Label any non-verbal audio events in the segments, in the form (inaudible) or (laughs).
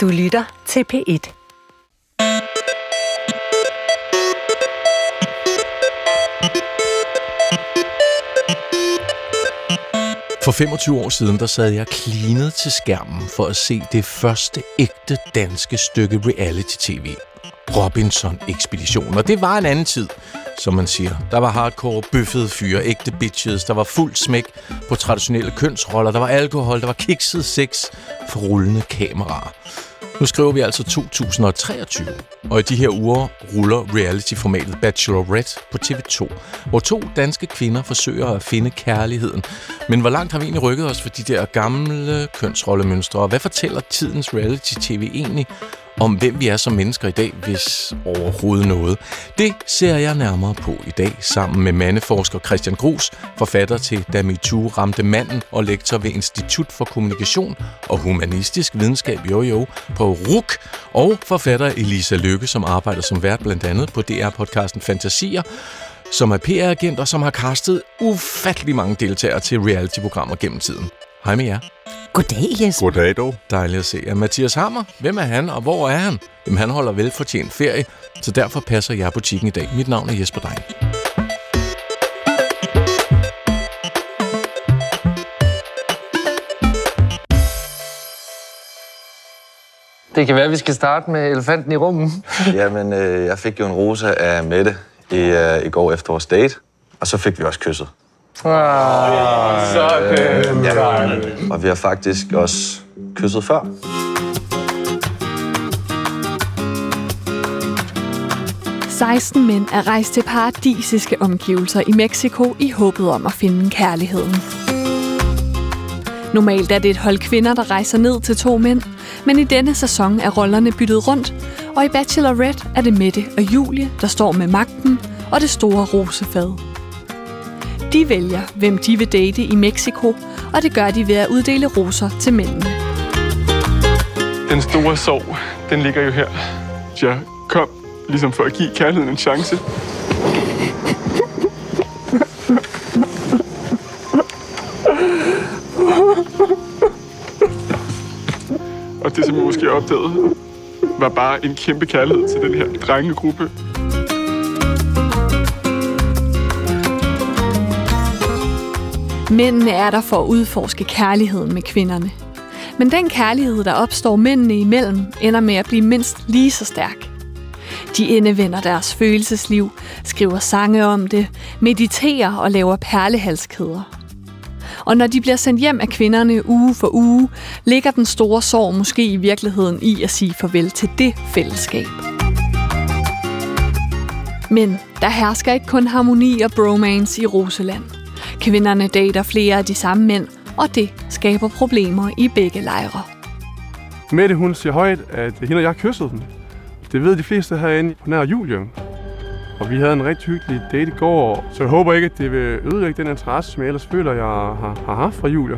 Du lytter til P1. For 25 år siden, der sad jeg klinet til skærmen for at se det første ægte danske stykke reality-tv. Robinson-ekspedition. Og det var en anden tid, som man siger. Der var hardcore, bøffede fyre, ægte bitches, der var fuld smæk på traditionelle kønsroller, der var alkohol, der var kikset sex for rullende kameraer. Nu skriver vi altså 2023, og i de her uger ruller reality-formatet Bachelorette på TV2, hvor to danske kvinder forsøger at finde kærligheden. Men hvor langt har vi egentlig rykket os for de der gamle kønsrollemønstre, og hvad fortæller tidens reality-tv egentlig om, hvem vi er som mennesker i dag, hvis overhovedet noget. Det ser jeg nærmere på i dag, sammen med mandeforsker Christian Grus, forfatter til Da MeToo ramte manden og lektor ved Institut for Kommunikation og Humanistisk Videnskab jo, jo, på RUK, og forfatter Elisa Lykke, som arbejder som vært blandt andet på DR-podcasten Fantasier, som er PR-agent og som har kastet ufattelig mange deltagere til reality-programmer gennem tiden. Hej med jer. Goddag, Jesper. Goddag, dog. Dejligt at se jer. Mathias Hammer, hvem er han, og hvor er han? Jamen, han holder velfortjent ferie, så derfor passer jeg butikken i dag. Mit navn er Jesper Dein. Det kan være, at vi skal starte med elefanten i rummet. (laughs) Jamen, øh, jeg fik jo en rosa af Mette i, øh, i går efter vores date, og så fik vi også kysset. Sådan. Ja. Og vi har faktisk også kysset før. – 16 mænd er rejst til paradisiske omgivelser i Mexico i håbet om at finde kærligheden. Normalt er det et hold kvinder, der rejser ned til to mænd, men i denne sæson er rollerne byttet rundt, og i Bachelorette er det Mette og Julie, der står med magten og det store rosefad. De vælger, hvem de vil date i Mexico, og det gør de ved at uddele roser til mændene. Den store sorg, den ligger jo her. Jeg kom ligesom for at give kærligheden en chance. Og det, som jeg måske opdagede, var bare en kæmpe kærlighed til den her drengegruppe. Mændene er der for at udforske kærligheden med kvinderne. Men den kærlighed, der opstår mændene imellem, ender med at blive mindst lige så stærk. De indevender deres følelsesliv, skriver sange om det, mediterer og laver perlehalskæder. Og når de bliver sendt hjem af kvinderne uge for uge, ligger den store sorg måske i virkeligheden i at sige farvel til det fællesskab. Men der hersker ikke kun harmoni og bromance i Roseland. Kvinderne dater flere af de samme mænd, og det skaber problemer i begge lejre. Mette, hun siger højt, at hende og jeg kyssede dem. Det ved de fleste herinde. Hun er Julie. Og vi havde en rigtig hyggelig date i går, så jeg håber ikke, at det vil ødelægge den interesse, som jeg ellers føler, jeg har, har haft fra Julia.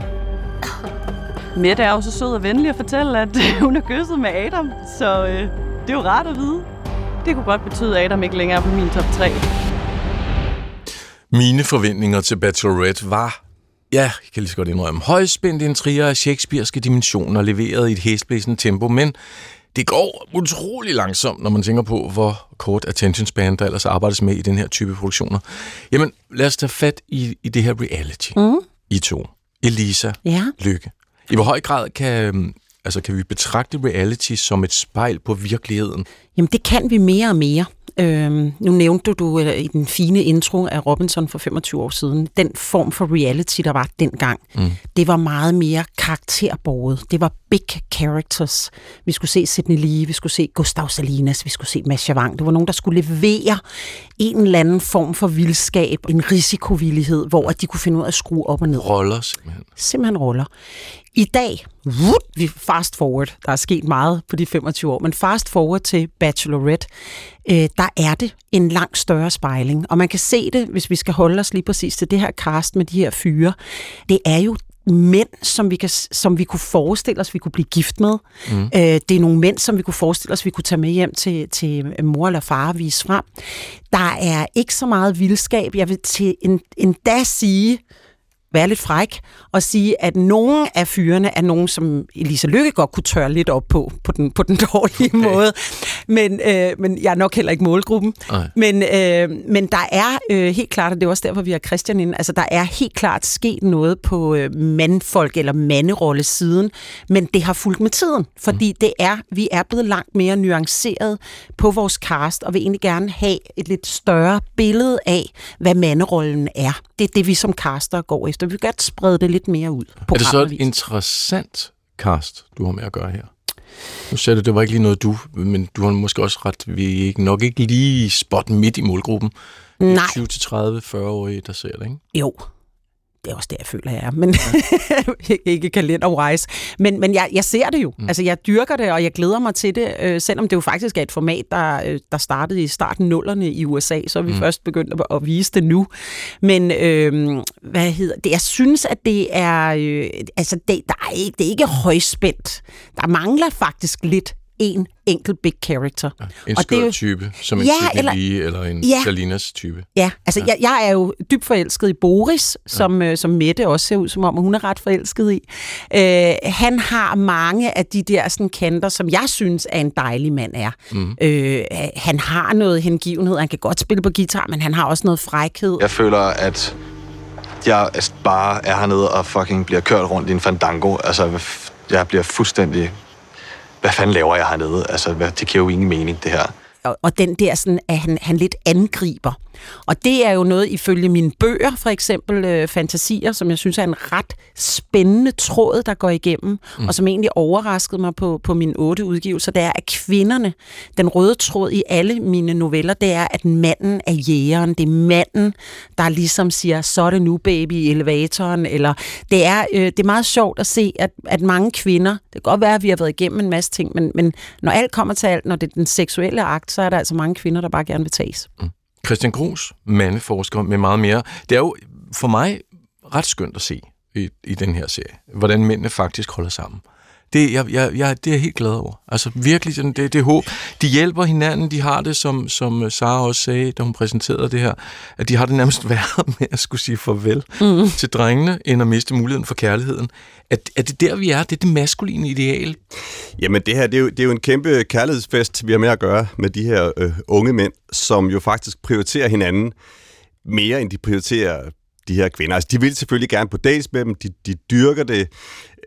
Mette er jo så sød og venlig at fortælle, at (laughs) hun er kysset med Adam, så øh, det er jo rart at vide. Det kunne godt betyde, at Adam ikke længere er på min top 3. Mine forventninger til Bachelorette var, ja, jeg kan lige så godt indrømme, højspændt intriger af shakespearske dimensioner, leveret i et hæsblæsende tempo, men det går utrolig langsomt, når man tænker på, hvor kort attention span, der ellers arbejdes med i den her type produktioner. Jamen, lad os tage fat i, i det her reality. Mm. I to. Elisa, Ja. Lykke. I hvor høj grad kan, altså, kan vi betragte reality som et spejl på virkeligheden? Jamen, det kan vi mere og mere. Øhm, nu nævnte du, du øh, i den fine intro af Robinson for 25 år siden, den form for reality, der var dengang, mm. det var meget mere karakterbåret. Det var big characters. Vi skulle se Sidney Lee, vi skulle se Gustav Salinas, vi skulle se Masha Wang. Det var nogen, der skulle levere en eller anden form for vildskab, en risikovillighed, hvor at de kunne finde ud af at skrue op og ned. Roller simpelthen. simpelthen roller. I dag, whoop, vi fast forward, der er sket meget på de 25 år, men fast forward til Bachelorette, øh, der er det en langt større spejling. Og man kan se det, hvis vi skal holde os lige præcis til det her cast med de her fyre. Det er jo mænd, som vi, kan, som vi kunne forestille os, vi kunne blive gift med. Mm. Øh, det er nogle mænd, som vi kunne forestille os, vi kunne tage med hjem til, til mor eller far og vise frem. Der er ikke så meget vildskab. Jeg vil til en, endda sige, være lidt fræk og sige, at nogle af fyrene er nogen, som Elisa Lykke godt kunne tørre lidt op på, på den, på den (laughs) dårlige okay. måde. Men, øh, men jeg er nok heller ikke målgruppen. Men, øh, men der er øh, helt klart, og det er også derfor, vi har Christian inde, altså der er helt klart sket noget på øh, mandfolk eller manderolle siden, men det har fulgt med tiden, fordi mm. det er, vi er blevet langt mere nuanceret på vores cast, og vil egentlig gerne have et lidt større billede af, hvad manderollen er. Det er det, vi som caster går efter. Vi vil godt sprede det lidt mere ud. Er det så et interessant cast, du har med at gøre her? Nu sagde du, det var ikke lige noget du, men du har måske også ret, vi er ikke, nok ikke lige spot midt i målgruppen. Nej. 20-30-40-årige, der ser det, ikke? Jo, det er også det, jeg føler, jeg er, men (laughs) ja. ikke kalenderwise. Men, men jeg, jeg ser det jo. Mm. Altså, jeg dyrker det, og jeg glæder mig til det, øh, selvom det jo faktisk er et format, der, øh, der startede i starten nullerne i USA, så er vi mm. først begyndt at, at vise det nu. Men øh, hvad hedder det? Jeg synes, at det er, øh, altså, det, der er ikke, det er ikke højspændt. Der mangler faktisk lidt en enkelt big character. Ja, en og skør det, type, som en ja, eller, Lee eller en ja, Salinas type. Ja, altså ja. Jeg, jeg er jo dybt forelsket i Boris, som, ja. øh, som Mette også ser ud som om, hun er ret forelsket i. Øh, han har mange af de der sådan, kanter, som jeg synes er en dejlig mand er. Mm. Øh, han har noget hengivenhed, han kan godt spille på guitar, men han har også noget frækhed. Jeg føler, at jeg bare er hernede og fucking bliver kørt rundt i en fandango. Altså, jeg bliver fuldstændig hvad fanden laver jeg hernede? Altså, det giver jo ingen mening, det her. Og, og den der sådan, at han, han lidt angriber. Og det er jo noget ifølge mine bøger, for eksempel øh, Fantasier, som jeg synes er en ret spændende tråd, der går igennem, mm. og som egentlig overraskede mig på, på mine otte udgivelser, det er, at kvinderne, den røde tråd i alle mine noveller, det er, at manden er jægeren. Det er manden, der ligesom siger, så er det nu, baby, i elevatoren. Eller det er, øh, det er meget sjovt at se, at, at mange kvinder, det kan godt være, at vi har været igennem en masse ting, men, men når alt kommer til alt, når det er den seksuelle akt, så er der altså mange kvinder, der bare gerne vil tages. Mm. Christian Grus, mandeforsker med meget mere. Det er jo for mig ret skønt at se i, i den her serie, hvordan mændene faktisk holder sammen. Det, jeg, jeg, jeg, det er jeg helt glad over. Altså virkelig, sådan, det, det håb. De hjælper hinanden, de har det, som, som Sara også sagde, da hun præsenterede det her, at de har det nærmest (laughs) værre med at skulle sige farvel mm. til drengene, end at miste muligheden for kærligheden. Er, er det der, vi er? Det er det maskuline ideal? Jamen det her, det er, jo, det er jo en kæmpe kærlighedsfest, vi har med at gøre med de her øh, unge mænd, som jo faktisk prioriterer hinanden mere, end de prioriterer de her kvinder. Altså, de vil selvfølgelig gerne på dates med dem, de, de dyrker det,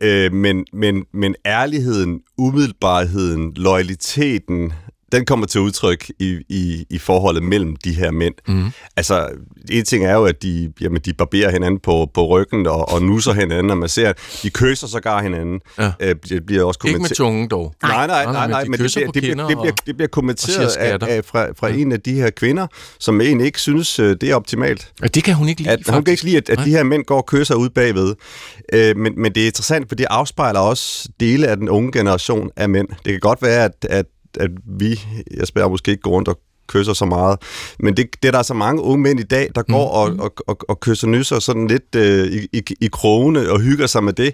øh, men, men, men ærligheden, umiddelbarheden, loyaliteten, den kommer til udtryk i, i, i forholdet mellem de her mænd. Mm. Altså, en ting er jo, at de, jamen, de barberer hinanden på, på ryggen og, og nusser hinanden, og man ser, de kysser sågar hinanden. Ja. Øh, det bliver også Ikke med tungen dog. Nej, nej, nej, nej, nej men, de det, bliver, det, bliver, det, bliver, det bliver kommenteret af, af, fra, fra ja. en af de her kvinder, som egentlig ikke synes, øh, det er optimalt. Og det kan hun ikke lide, at, Hun kan ikke lide, at, at de her mænd går og kysser ud bagved. Øh, men, men det er interessant, for det afspejler også dele af den unge generation af mænd. Det kan godt være, at, at at vi, jeg spørger måske ikke går rundt og kysser så meget. Men det, det er der så mange unge mænd i dag, der går mm. og, og, og, og kysser nysser sådan lidt øh, i, i, i krogene og hygger sig med det.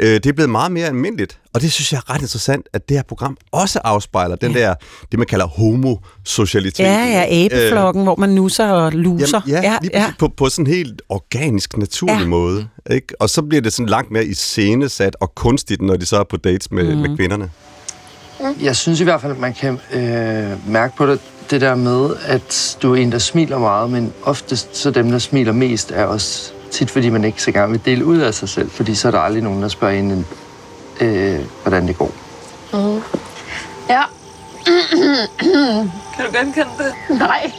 Øh, det er blevet meget mere almindeligt. Og det synes jeg er ret interessant, at det her program også afspejler den der, det man kalder homosocialitet. Ja, ja, abeflokken, øh, hvor man nusser og luser. Jamen, ja, ja, ja. På, på sådan en helt organisk, naturlig ja. måde. Ikke? Og så bliver det sådan langt mere iscenesat og kunstigt, når de så er på dates med, mm. med kvinderne. Jeg synes i hvert fald, at man kan øh, mærke på det, det der med, at du er en, der smiler meget, men oftest så dem, der smiler mest, er også tit, fordi man ikke så gerne vil dele ud af sig selv, fordi så er der aldrig nogen, der spørger en, øh, hvordan det går. Mm. Ja. (clears throat) kan du genkende det? Nej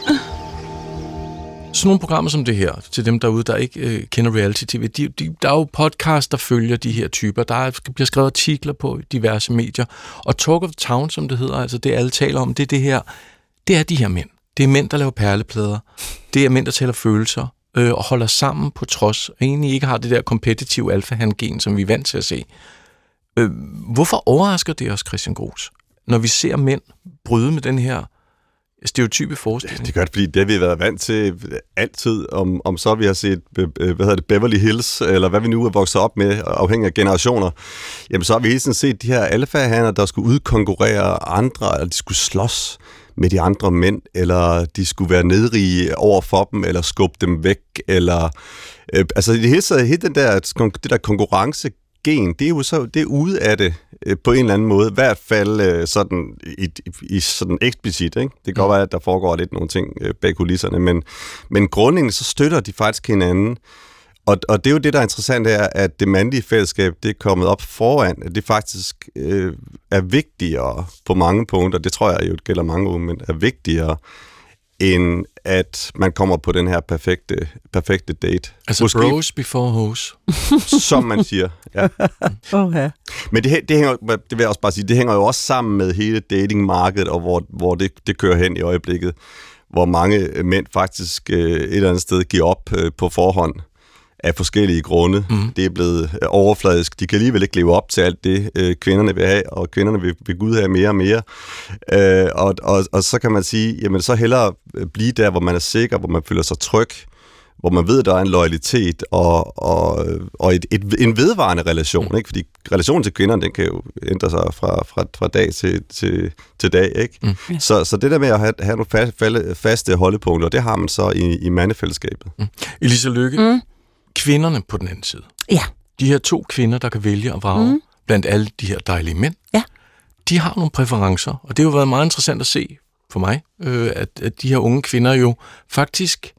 sådan nogle programmer som det her, til dem derude, der ikke øh, kender reality-tv, de, de, der er jo podcast, der følger de her typer. Der er, bliver skrevet artikler på diverse medier. Og Talk of Town, som det hedder, altså det alle taler om, det er det her, det er de her mænd. Det er mænd, der laver perleplader. Det er mænd, der taler følelser øh, og holder sammen på trods, og egentlig ikke har det der kompetitive alfa-gen, som vi er vant til at se. Øh, hvorfor overrasker det os, Christian Gros, når vi ser mænd bryde med den her stereotype forestilling. Det gør det, fordi det har vi været vant til altid, om, om så vi har set hvad hedder det, Beverly Hills, eller hvad vi nu er vokset op med, afhængig af generationer, jamen så har vi hele tiden set de her alfahaner, der skulle udkonkurrere andre, eller de skulle slås med de andre mænd, eller de skulle være nedrige over for dem, eller skubbe dem væk, eller... Øh, altså i det hele taget, hele den der, det der konkurrence gen, det er jo så det er ude af det øh, på en eller anden måde. I hvert fald øh, sådan, i, i, sådan eksplicit. Ikke? Det kan godt være, at der foregår lidt nogle ting øh, bag kulisserne, men, men grundlæggende så støtter de faktisk hinanden. Og, og det er jo det, der er interessant, er, at det mandlige fællesskab, det er kommet op foran, at det faktisk øh, er vigtigere på mange punkter, det tror jeg jo gælder mange unge, men er vigtigere end at man kommer på den her perfekte, perfekte date. Altså Måske, bros before hoes. (laughs) Som man siger, ja. Okay. Men det, det, hænger, det vil jeg også bare sige, det hænger jo også sammen med hele datingmarkedet, og hvor, hvor det, det kører hen i øjeblikket, hvor mange mænd faktisk øh, et eller andet sted giver op øh, på forhånd af forskellige grunde. Mm. Det er blevet øh, overfladisk. De kan alligevel ikke leve op til alt det, øh, kvinderne vil have, og kvinderne vil, vil Gud have mere og mere. Øh, og, og, og så kan man sige, jamen så hellere blive der, hvor man er sikker, hvor man føler sig tryg, hvor man ved, at der er en loyalitet og, og, og et, et, en vedvarende relation. Mm. Ikke? Fordi relationen til kvinderne, den kan jo ændre sig fra, fra, fra dag til, til, til dag. Ikke? Mm. Så, så det der med at have, have nogle faste, faste holdepunkter, det har man så i, i mandefællesskabet. Mm. Elisa Lykke, mm kvinderne på den anden side. Ja. De her to kvinder, der kan vælge at vrage mm. blandt alle de her dejlige mænd. Ja. De har nogle præferencer, og det har jo været meget interessant at se for mig, øh, at, at de her unge kvinder jo faktisk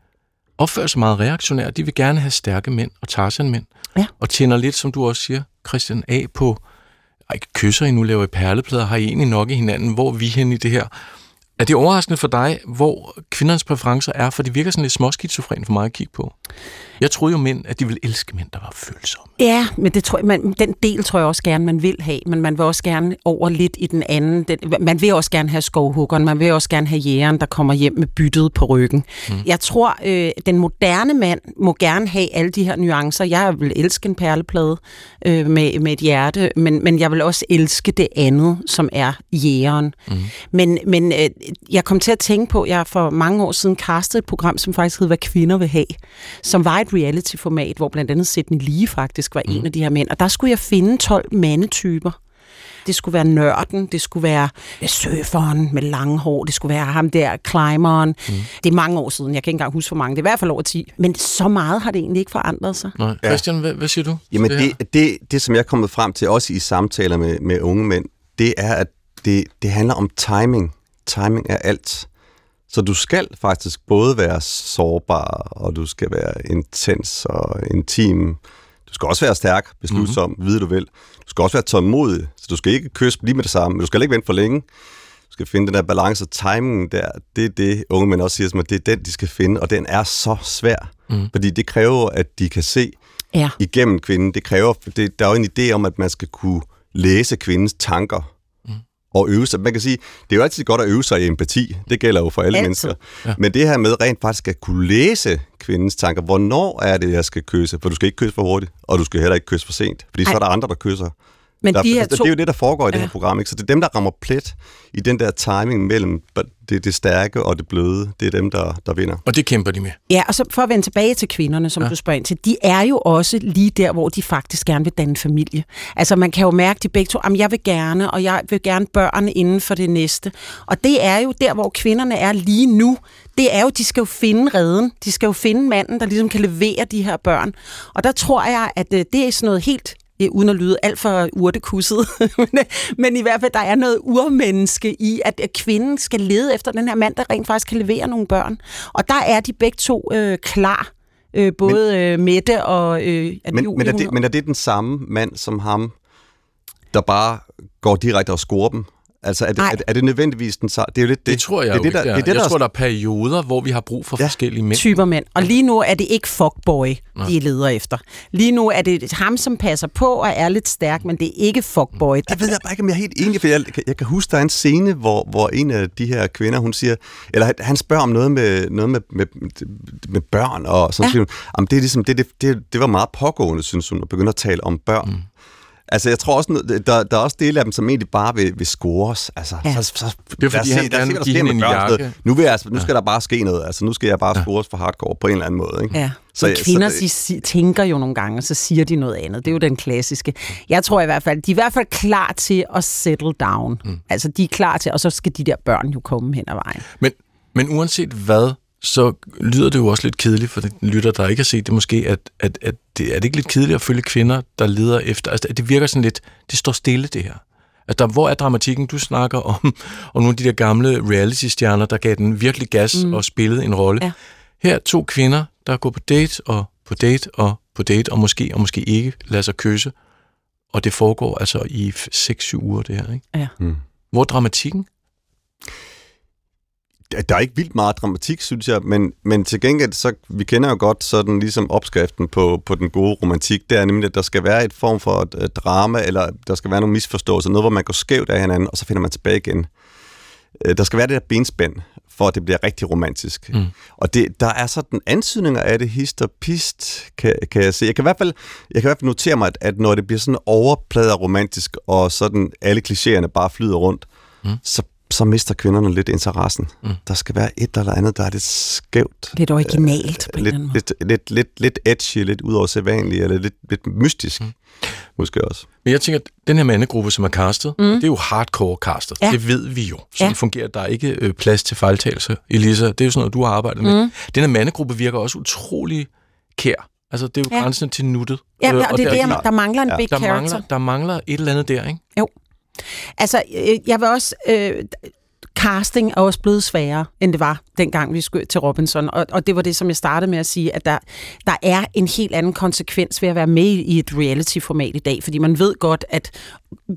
opfører sig meget reaktionært. De vil gerne have stærke mænd og Tarzan-mænd. Ja. Og tænder lidt, som du også siger, Christian, af på, ikke kysser I nu, laver I perleplader, har I egentlig nok i hinanden, hvor er vi hen i det her? Er det overraskende for dig, hvor kvindernes præferencer er? For det virker sådan lidt småskizofren for mig at kigge på. Jeg troede jo mænd, at de ville elske mænd, der var følsomme. Ja, men det tror jeg, man, den del tror jeg også gerne, man vil have. Men man vil også gerne over lidt i den anden. Den, man vil også gerne have skovhuggeren. Man vil også gerne have jægeren, der kommer hjem med byttet på ryggen. Mm. Jeg tror, øh, den moderne mand må gerne have alle de her nuancer. Jeg vil elske en perleplade øh, med, med et hjerte, men, men jeg vil også elske det andet, som er jægeren. Mm. Men, men øh, jeg kom til at tænke på, at jeg for mange år siden castede et program, som faktisk hed Hvad kvinder vil have, som var et reality-format, hvor blandt andet Sidney Lee faktisk var mm. en af de her mænd. Og der skulle jeg finde 12 mandetyper. Det skulle være nørden, det skulle være surferen med lange hår, det skulle være ham der, climberen. Mm. Det er mange år siden, jeg kan ikke engang huske for mange, det er i hvert fald over 10. Men så meget har det egentlig ikke forandret sig. Nej. Christian, hvad, hvad siger du? Jamen det, det, det, det, som jeg er kommet frem til, også i samtaler med, med unge mænd, det er, at det, det handler om timing. Timing er alt. Så du skal faktisk både være sårbar, og du skal være intens og intim. Du skal også være stærk, beslutsom, mm-hmm. ved du vel. Du skal også være tålmodig, så du skal ikke kysse lige med det samme, men du skal ikke vente for længe. Du skal finde den der balance og timingen der. Det er det, unge mænd også siger, at det er den, de skal finde, og den er så svær. Mm. Fordi det kræver, at de kan se ja. igennem kvinden. Det kræver, det, der er jo en idé om, at man skal kunne læse kvindens tanker og øve sig. Man kan sige, det er jo altid godt at øve sig i empati. Det gælder jo for alle altid. mennesker. Ja. Men det her med rent faktisk at kunne læse kvindens tanker. Hvornår er det, jeg skal kysse? For du skal ikke kysse for hurtigt, og du skal heller ikke kysse for sent. Fordi Ej. så er der andre, der kysser. Men der, de her altså, to... Det er jo det, der foregår i ja. det her program. Ikke? Så det er dem, der rammer plet i den der timing mellem det, det stærke og det bløde. Det er dem, der, der vinder. Og det kæmper de med. Ja, og så for at vende tilbage til kvinderne, som ja. du spørger ind til. De er jo også lige der, hvor de faktisk gerne vil danne familie. Altså man kan jo mærke, de begge to, at jeg vil gerne, og jeg vil gerne børn inden for det næste. Og det er jo der, hvor kvinderne er lige nu det er jo, de skal jo finde redden. De skal jo finde manden, der ligesom kan levere de her børn. Og der tror jeg, at øh, det er sådan noget helt uden at lyde alt for urtekusset, (laughs) men i hvert fald, der er noget urmenneske i, at kvinden skal lede efter den her mand, der rent faktisk kan levere nogle børn. Og der er de begge to øh, klar, øh, både men, øh, Mette og øh, men, men, er det, men er det den samme mand som ham, der bare går direkte og scorer dem? Altså, er det, er, er det nødvendigvis den så? Det er jo lidt det. Det tror jeg det, det, der, det, det, Jeg der, tror, der er perioder, hvor vi har brug for ja. forskellige mænd. Typer mænd. Og lige nu er det ikke fuckboy, Nej. de leder efter. Lige nu er det ham, som passer på og er lidt stærk, men det er ikke fuckboy. Jeg ved jeg bare ikke, om jeg er helt enig, for jeg, jeg kan huske, der er en scene, hvor, hvor en af de her kvinder, hun siger, eller han spørger om noget med, noget med, med, med børn, og så ja. siger hun, det, er ligesom, det, det, det, det var meget pågående, synes hun, at begynde at tale om børn. Mm. Altså, jeg tror også, noget- der, der er også dele af dem, som egentlig bare vil, vil scores. Altså, Ja. så, så, Det er fordi, se- han gerne give hende en jakke. noget. Nu, vil jeg, altså, nu skal der bare ske noget. Altså, nu skal jeg bare scores for hardcore på en eller anden måde. Ikke? Ja. Så- Så, så kvinder det- de tænker jo nogle gange, og så siger de noget andet. Det er jo den klassiske. Jeg tror i hvert fald, de er i hvert fald klar til at settle down. Mm. Altså, de er klar til, og så skal de der børn jo komme hen ad vejen. Men, men uanset hvad, så lyder det jo også lidt kedeligt for den lytter, der ikke har set det måske, at, at, at det er det ikke lidt kedeligt at følge kvinder, der leder efter. Altså, det virker sådan lidt, det står stille det her. Altså, der, hvor er dramatikken? Du snakker om, (laughs) om nogle af de der gamle reality-stjerner, der gav den virkelig gas mm. og spillede en rolle. Ja. Her er to kvinder, der går på date og på date og på date, og måske og måske ikke lader sig kysse. Og det foregår altså i 6-7 uger, det her. Ikke? Ja. Mm. Hvor er dramatikken? Der- er ikke vildt meget dramatik, synes jeg, men, men til gengæld, så vi kender jo godt sådan ligesom opskriften på, på den gode romantik, det er nemlig, at der skal være et form for et, et drama, eller der skal være nogle misforståelser, noget, hvor man går skævt af hinanden, og så finder man tilbage igen. Øh, Der skal være det der benspænd, for at det bliver rigtig romantisk. Mm. Og det, der er sådan antydninger af det, hist og pist, kan, kan jeg se. Jeg kan, i hvert fald, jeg kan i hvert fald notere mig, at, at når det bliver sådan overpladet romantisk, og sådan alle klichéerne bare flyder rundt, Mm. så, så mister kvinderne lidt interessen. Mm. Der skal være et eller andet, der er lidt skævt. Lidt originalt på en Lidt, eller anden måde. lidt, lidt, lidt, lidt edgy, lidt ud over sædvanligt, eller lidt, lidt mystisk, mm. måske også. Men jeg tænker, at den her mandegruppe, som er castet, mm. det er jo hardcore castet. Ja. Det ved vi jo. Sådan Ja. fungerer der er ikke øh, plads til fejltagelser. Elisa, det er jo sådan noget, du har arbejdet med. Mm. Den her mandegruppe virker også utrolig kær. Altså, det er jo Ja. grænsen til nuttet. Ja, Øh, og det er der, der, der mangler en Ja. big der, character. mangler, der mangler et eller andet der, ikke? Altså, øh, jeg vil også... Øh, casting er også blevet sværere, end det var, dengang vi skulle til Robinson. Og, og det var det, som jeg startede med at sige, at der, der er en helt anden konsekvens ved at være med i et reality-format i dag. Fordi man ved godt, at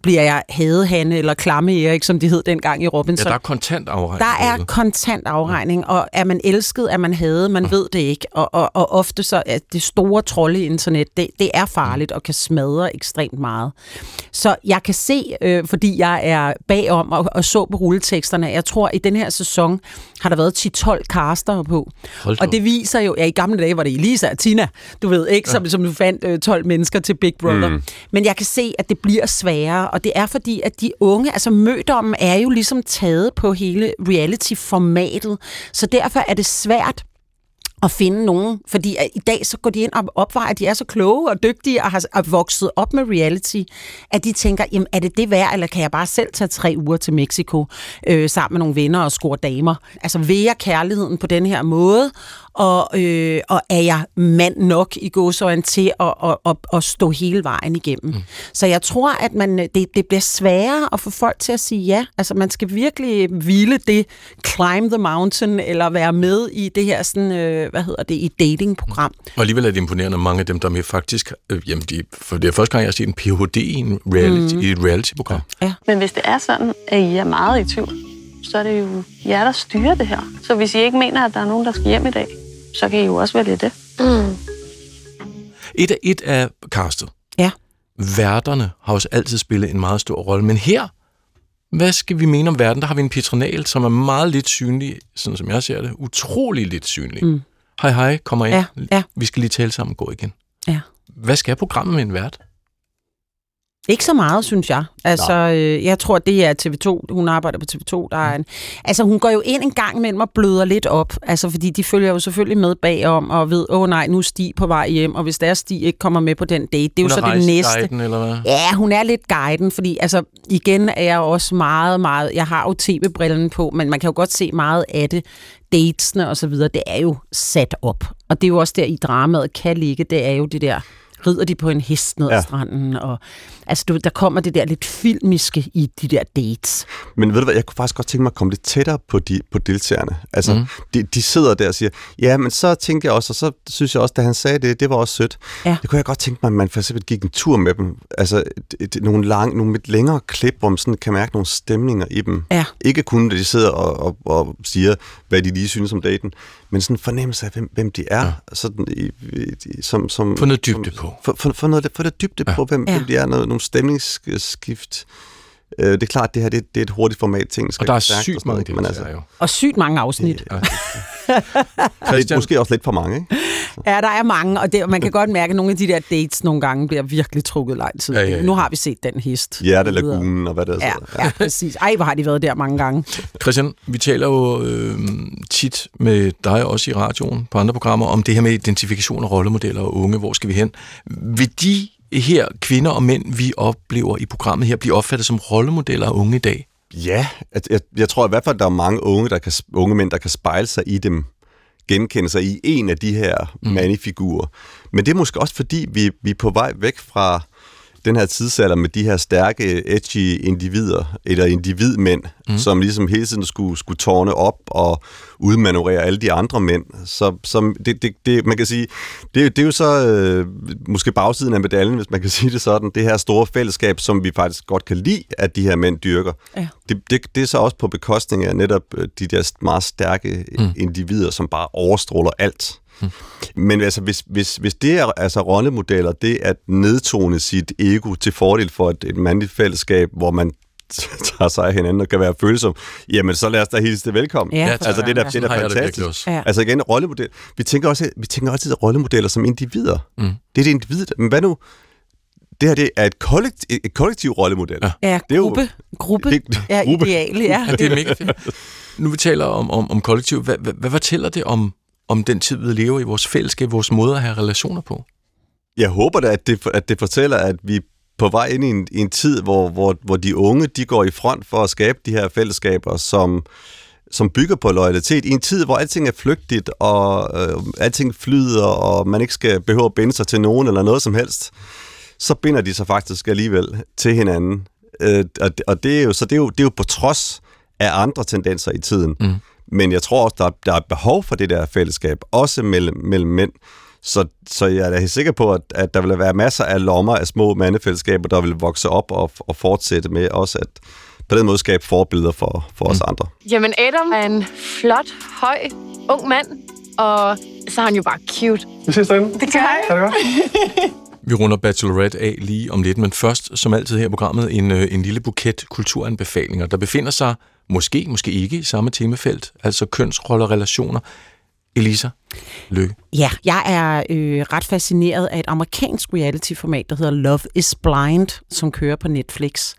bliver jeg hadehanne eller klamme Erik, som de hed dengang i Ja, Robinson. der er kontant afregning. Der er kontant afregning, og er man elsket, er man hadet, man ved det ikke. Og, og, og ofte så er det store trolde i internet, det, det er farligt og kan smadre ekstremt meget. Så jeg kan se, øh, fordi jeg er bagom og, og så på rulleteksterne, jeg tror, i den her sæson har der været 10-12 caster på. Hold Og det viser jo, ja i gamle dage var det Elisa og Tina, du ved ikke, som, som du fandt øh, 12 mennesker til Big Brother. Mm. Men jeg kan se, at det bliver sværere, og det er fordi, at de unge, altså mødommen er jo ligesom taget på hele reality-formatet, så derfor er det svært at finde nogen, fordi at i dag så går de ind og opvejer, at de er så kloge og dygtige og har er vokset op med reality, at de tænker, jamen er det det værd, eller kan jeg bare selv tage tre uger til Mexico øh, sammen med nogle venner og score damer? Altså vil jeg kærligheden på den her måde, og, øh, og er jeg mand nok i godsøjen til at, at, at, at stå hele vejen igennem? Mm. Så jeg tror, at man, det, det bliver sværere at få folk til at sige ja. Altså man skal virkelig hvile det, climb the mountain, eller være med i det her sådan, øh, hvad hedder det, i datingprogram. Og alligevel er det imponerende, at mange af dem, der er med faktisk... Øh, jamen, de, for det er første gang, jeg har set en Ph.D. i, en reality, mm. i et reality-program. Men hvis det er sådan, at I er meget i tvivl, så er det jo jer, der styrer det her. Så hvis I ikke mener, at der er nogen, der skal hjem i dag, så kan I jo også vælge det. Mm. Et af, et af castet. Ja. Værterne har også altid spillet en meget stor rolle, men her, hvad skal vi mene om verden? Der har vi en Petronal, som er meget lidt synlig, sådan som jeg ser det, utrolig lidt synlig. Mm. Hej hej, kommer ind. Ja, ja. Vi skal lige tale sammen, gå igen. Ja. Hvad skal programmet med en vært? Ikke så meget, synes jeg. Altså, øh, jeg tror, det er TV2. Hun arbejder på TV2. Der er en, altså, hun går jo ind en gang imellem og bløder lidt op. Altså, fordi de følger jo selvfølgelig med bagom og ved, åh oh, nej, nu er Stig på vej hjem, og hvis deres Stig ikke kommer med på den date, det er jo Hun så er det næste. rejseguiden, eller hvad? Ja, hun er lidt guiden, fordi altså, igen er jeg også meget, meget... Jeg har jo tv-brillen på, men man kan jo godt se meget af det. Datesne og så videre, det er jo sat op. Og det er jo også der, i dramaet kan ligge, det er jo det der rider de på en hest ned ad Ja. stranden. Og, altså, du, der kommer det der lidt filmiske i de der dates. Men ved du hvad, jeg kunne faktisk godt tænke mig at komme lidt tættere på, de, på deltagerne. Altså, mm. de, de sidder der og siger, ja, men så tænkte jeg også, og så synes jeg også, da han sagde det, det var også sødt. Ja. Det kunne jeg godt tænke mig, at man for eksempel gik en tur med dem. Altså, et, et, nogle, lang, nogle lidt længere klip, hvor man sådan kan mærke nogle stemninger i dem. Ja. Ikke kun, når de sidder og, og, og siger, hvad de lige synes om daten, men sådan en fornemmelse af, hvem, hvem de er. Ja. Sådan, i, i, som, som, Få noget dybde som, på. For, for, for, noget, for noget dybde Ja. på, hvem, ja. hvem de er, noget, nogle stemningsskift. Øh, det er klart, det her det, det er et hurtigt format ting. Og der er sygt mange men altså, jo. Og sygt mange afsnit. det er måske også lidt for mange, ikke? (laughs) Ja, der er mange, og det, man kan godt mærke, at nogle af de der dates nogle gange bliver virkelig trukket lang tid. Ja, ja, ja. Nu har vi set den hest. Hjertelagunen og hvad det er. Ja, så. ja, præcis. Ej, hvor har de været der mange gange. Christian, vi taler jo øh, tit med dig også i radioen på andre programmer om det her med identifikation af rollemodeller og unge. Hvor skal vi hen? Vil de her kvinder og mænd, vi oplever i programmet her, blive opfattet som rollemodeller af unge i dag? Ja, jeg, jeg, tror i hvert fald, at der er mange unge, der kan, unge mænd, der kan spejle sig i dem, genkende sig i en af de her mm. manifigurer. Men det er måske også fordi, vi, vi er på vej væk fra den her tidsalder med de her stærke, edgy individer, eller individmænd, mm. som ligesom hele tiden skulle, skulle tårne op og udmanøvrere alle de andre mænd. Så, som det, det, det, man kan sige, det, det er jo så øh, måske bagsiden af medaljen, hvis man kan (laughs) sige det sådan, det her store fællesskab, som vi faktisk godt kan lide, at de her mænd dyrker. Ja. Det, det, det er så også på bekostning af netop øh, de der meget stærke mm. individer, som bare overstråler alt. Men altså, hvis, hvis, hvis det er altså rollemodeller, det at nedtone sit ego til fordel for et, et mandligt fællesskab, hvor man tager sig af hinanden og kan være følsom, jamen så lad os da hilse det velkommen. Ja, altså det er da, det er da det fantastisk. Ja. Altså igen, rollemodel. Vi tænker også, vi tænker også rollemodeller som individer. Mm. Det er det individ. Men hvad nu? Det her det er et, kollekt, et, kollektiv rollemodel. Ja. Ja, Det er jo- gruppe, gruppe Det- er gruppe. ideale, ja. Ja, det er mega fedt. Nu vi taler om, om, om kollektiv. Hvad, hvad, hvad fortæller det om, om den tid, vi lever i, vores fællesskab, vores måde at have relationer på? Jeg håber da, at det, at det fortæller, at vi på vej ind i en, i en tid, hvor, hvor, hvor de unge de går i front for at skabe de her fællesskaber, som, som bygger på loyalitet. I en tid, hvor alting er flygtigt, og øh, alting flyder, og man ikke skal behøve at binde sig til nogen eller noget som helst, så binder de sig faktisk alligevel til hinanden. Øh, og, og det er jo, så det er jo, det er jo på trods af andre tendenser i tiden. Mm. Men jeg tror også, der, er- der er behov for det der fællesskab, også mellem, mellem mænd. Så, så jeg er da helt sikker på, at, at der vil være masser af lommer af små mandefællesskaber, der vil vokse op og, og fortsætte med også at på den måde skabe forbilleder for, for os andre. Jamen, Adam er en flot, høj, ung mand, og så er han jo bare cute. Vi ses derinde. Det gør jeg. Ha' det godt. (laughs) Vi runder Bachelorette af lige om lidt, men først, som altid her i programmet, en, øh, en lille buket kulturanbefalinger, der befinder sig, måske, måske ikke, i samme temafelt, altså kønsroller, relationer. Elisa, lykke. Ja, jeg er øh, ret fascineret af et amerikansk reality-format, der hedder Love is Blind, som kører på Netflix.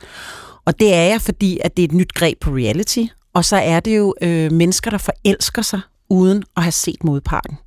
Og det er jeg, fordi at det er et nyt greb på reality, og så er det jo øh, mennesker, der forelsker sig uden at have set modparten.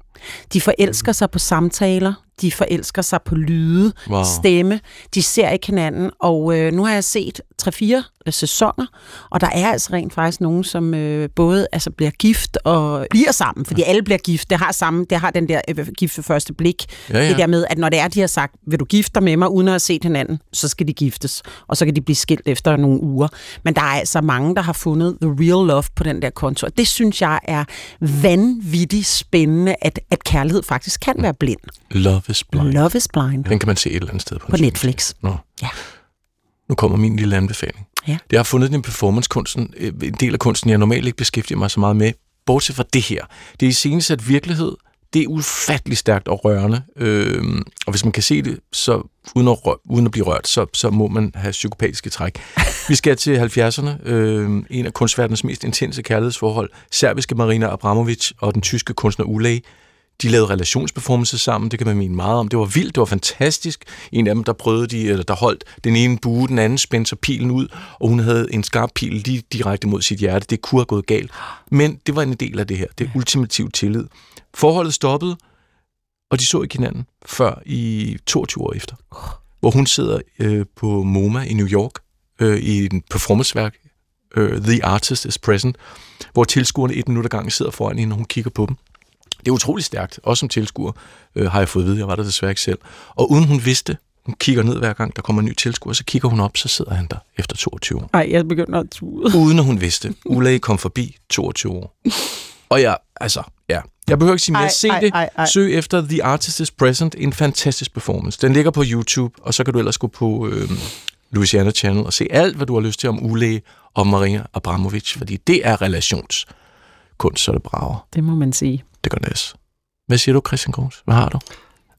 De forelsker sig på samtaler, de forelsker sig på lyde, Wow. stemme, de ser ikke hinanden, og øh, nu har jeg set 3-4 sæsoner, og der er altså rent faktisk nogen, som øh, både altså, bliver gift og bliver sammen, fordi alle bliver gift, det har samme, det har den der øh, gift ved første blik, Ja, ja. det der med, at når det er, de har sagt, vil du gifte dig med mig, uden at have set hinanden, så skal de giftes, og så kan de blive skilt efter nogle uger. Men der er altså mange, der har fundet the real love på den der konto, og det synes jeg er vanvittigt spændende, at, at kærlighed faktisk kan være blind. Love is blind. Love is blind Den kan man se et eller andet sted på, på Netflix. Nå. Ja. Nu kommer min lille anbefaling. Ja. Det har fundet den performancekunsten, øh, en del af kunsten, jeg normalt ikke beskæftiger mig så meget med, bortset fra det her. Det er i scenesat virkelighed, det er ufattelig stærkt og rørende, øhm, og hvis man kan se det, så uden at, rør, uden at blive rørt, så, så må man have psykopatiske træk. Vi skal til 70'erne, øhm, en af kunstverdenens mest intense kærlighedsforhold, serbiske Marina Abramovic og den tyske kunstner Ulay, de lavede relationsperformances sammen, det kan man mene meget om. Det var vildt, det var fantastisk. En af dem, der prøvede de, eller der holdt den ene bue, den anden spændte sig pilen ud, og hun havde en skarp pil lige direkte mod sit hjerte. Det kunne have gået galt. Men det var en del af det her. Det er ultimativ tillid. Forholdet stoppede, og de så ikke hinanden før i 22 år efter. Hvor hun sidder øh, på MoMA i New York øh, i en performanceværk, øh, The Artist is Present, hvor tilskuerne et minut ad gangen sidder foran hende, og hun kigger på dem. Det er utrolig stærkt, også som tilskuer, øh, har jeg fået at vide. Jeg var der desværre ikke selv. Og uden hun vidste, hun kigger ned hver gang, der kommer en ny tilskuer, så kigger hun op, så sidder han der efter 22 år. Ej, jeg begynder at tude. Uden at hun vidste. Ulay kom forbi 22 år. Og jeg, altså, ja. Jeg behøver ikke sige mere. Ej, Se ej, det. ej, ej. Søg efter The Artist is Present. En fantastisk performance. Den ligger på YouTube, og så kan du ellers gå på øh, Louisiana Channel og se alt, hvad du har lyst til om Ulay og Maria Abramovic, fordi det er relationskunst, så det brager. Det må man sige. Det gør næs. Hvad siger du, Christian Grums? Hvad har du?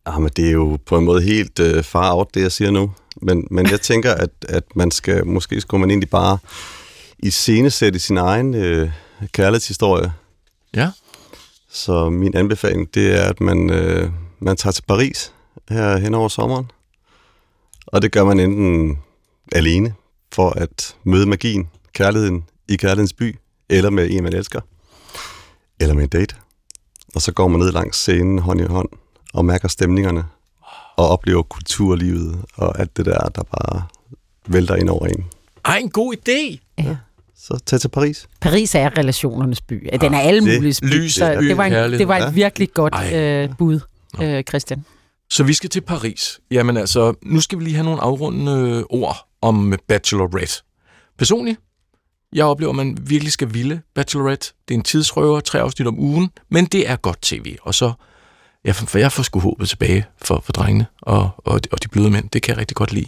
Jamen, det er jo på en måde helt øh, far out, det jeg siger nu. Men, men jeg tænker, at, at man skal, måske skulle man egentlig bare i scenesætte sin egen øh, kærlighedshistorie. Ja. Så min anbefaling, det er, at man, øh, man tager til Paris her hen over sommeren. Og det gør man enten alene, for at møde magien, kærligheden i kærlighedens by, eller med en, man elsker, eller med en date. Og så går man ned langs scenen hånd i hånd, og mærker stemningerne, og oplever kulturlivet, og alt det der, der bare vælter ind over en. Ej, en god idé! Ja. Så tag til Paris. Paris er relationernes by. Den er alle det- mulige by. lys, så by, det var, en, det var et virkelig godt Ej. øh, bud, øh, Christian. Så vi skal til Paris. Jamen altså, nu skal vi lige have nogle afrundende ord om Bachelorette. Personligt, jeg oplever, at man virkelig skal ville Bachelorette. Det er en tidsrøver, tre afsnit om ugen, men det er godt tv. Og så, ja, for jeg får sgu håbet tilbage for, for drengene og, og, de, og de bløde mænd. Det kan jeg rigtig godt lide.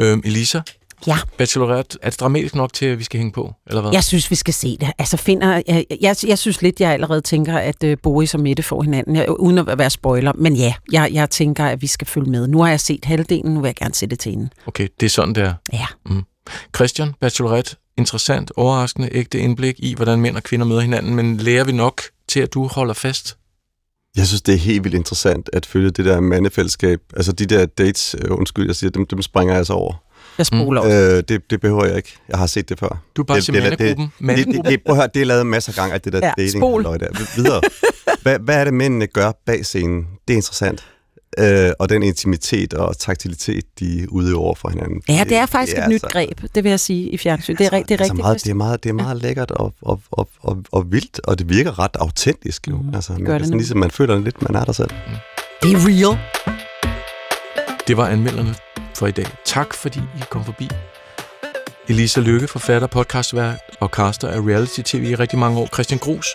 Øhm, Elisa, Ja. Bachelorette, er det dramatisk nok til, at vi skal hænge på? Eller hvad? Jeg synes, vi skal se det. Altså, finder, jeg, jeg, jeg synes lidt, jeg allerede tænker, at uh, Boris og Mette får hinanden, jeg, uden at være spoiler. Men ja, jeg, jeg tænker, at vi skal følge med. Nu har jeg set halvdelen, nu vil jeg gerne se det til enden. Okay, det er sådan, det er. Ja. Mm. Christian, Bachelorette, interessant, overraskende, ægte indblik i, hvordan mænd og kvinder møder hinanden, men lærer vi nok til, at du holder fast? Jeg synes, det er helt vildt interessant at følge det der mandefællesskab. Altså de der dates, øh, undskyld, jeg siger, dem, dem springer jeg så over. Jeg spoler mm. Øh, det, det behøver jeg ikke. Jeg har set det før. Du er bare det, til det, mandegruppen. det, det, det, det, prøv at høre, det er lavet masser af gange, at det der Ja, dating spol. der. Videre. Hvad, hvad er det, mændene gør bag scenen? Det er interessant. Øh, og den intimitet og taktilitet, de udøver over for hinanden. Ja, det er faktisk et nyt altså- greb, det vil jeg sige i fjernsyn. Det er, det er altså rigtigt. meget, det, er meget, det er meget lækkert og, og, og, og, og vildt, og det virker ret autentisk jo. Mm, altså, man, det sådan, nu. ligesom man føler lidt, man er der selv. Det er real. Det var anmelderne for i dag. Tak fordi I kom forbi. Elisa Lykke, forfatter, podcastvært og caster af reality-tv i rigtig mange år. Christian Grus,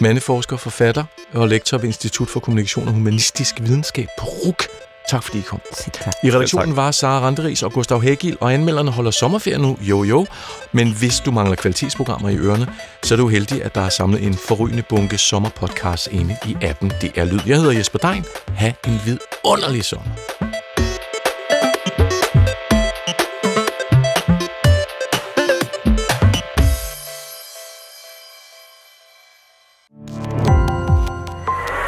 mandeforsker, forfatter og lektor ved Institut for Kommunikation og Humanistisk Videnskab på RUK. Tak fordi I kom. Tak. I redaktionen var Sara Randeris og Gustav Hægil, og anmelderne holder sommerferie nu, jo jo. Men hvis du mangler kvalitetsprogrammer i ørerne, så er du heldig, at der er samlet en forrygende bunke sommerpodcasts inde i appen Det er Lyd. Jeg hedder Jesper Dein. Ha' en vidunderlig sommer.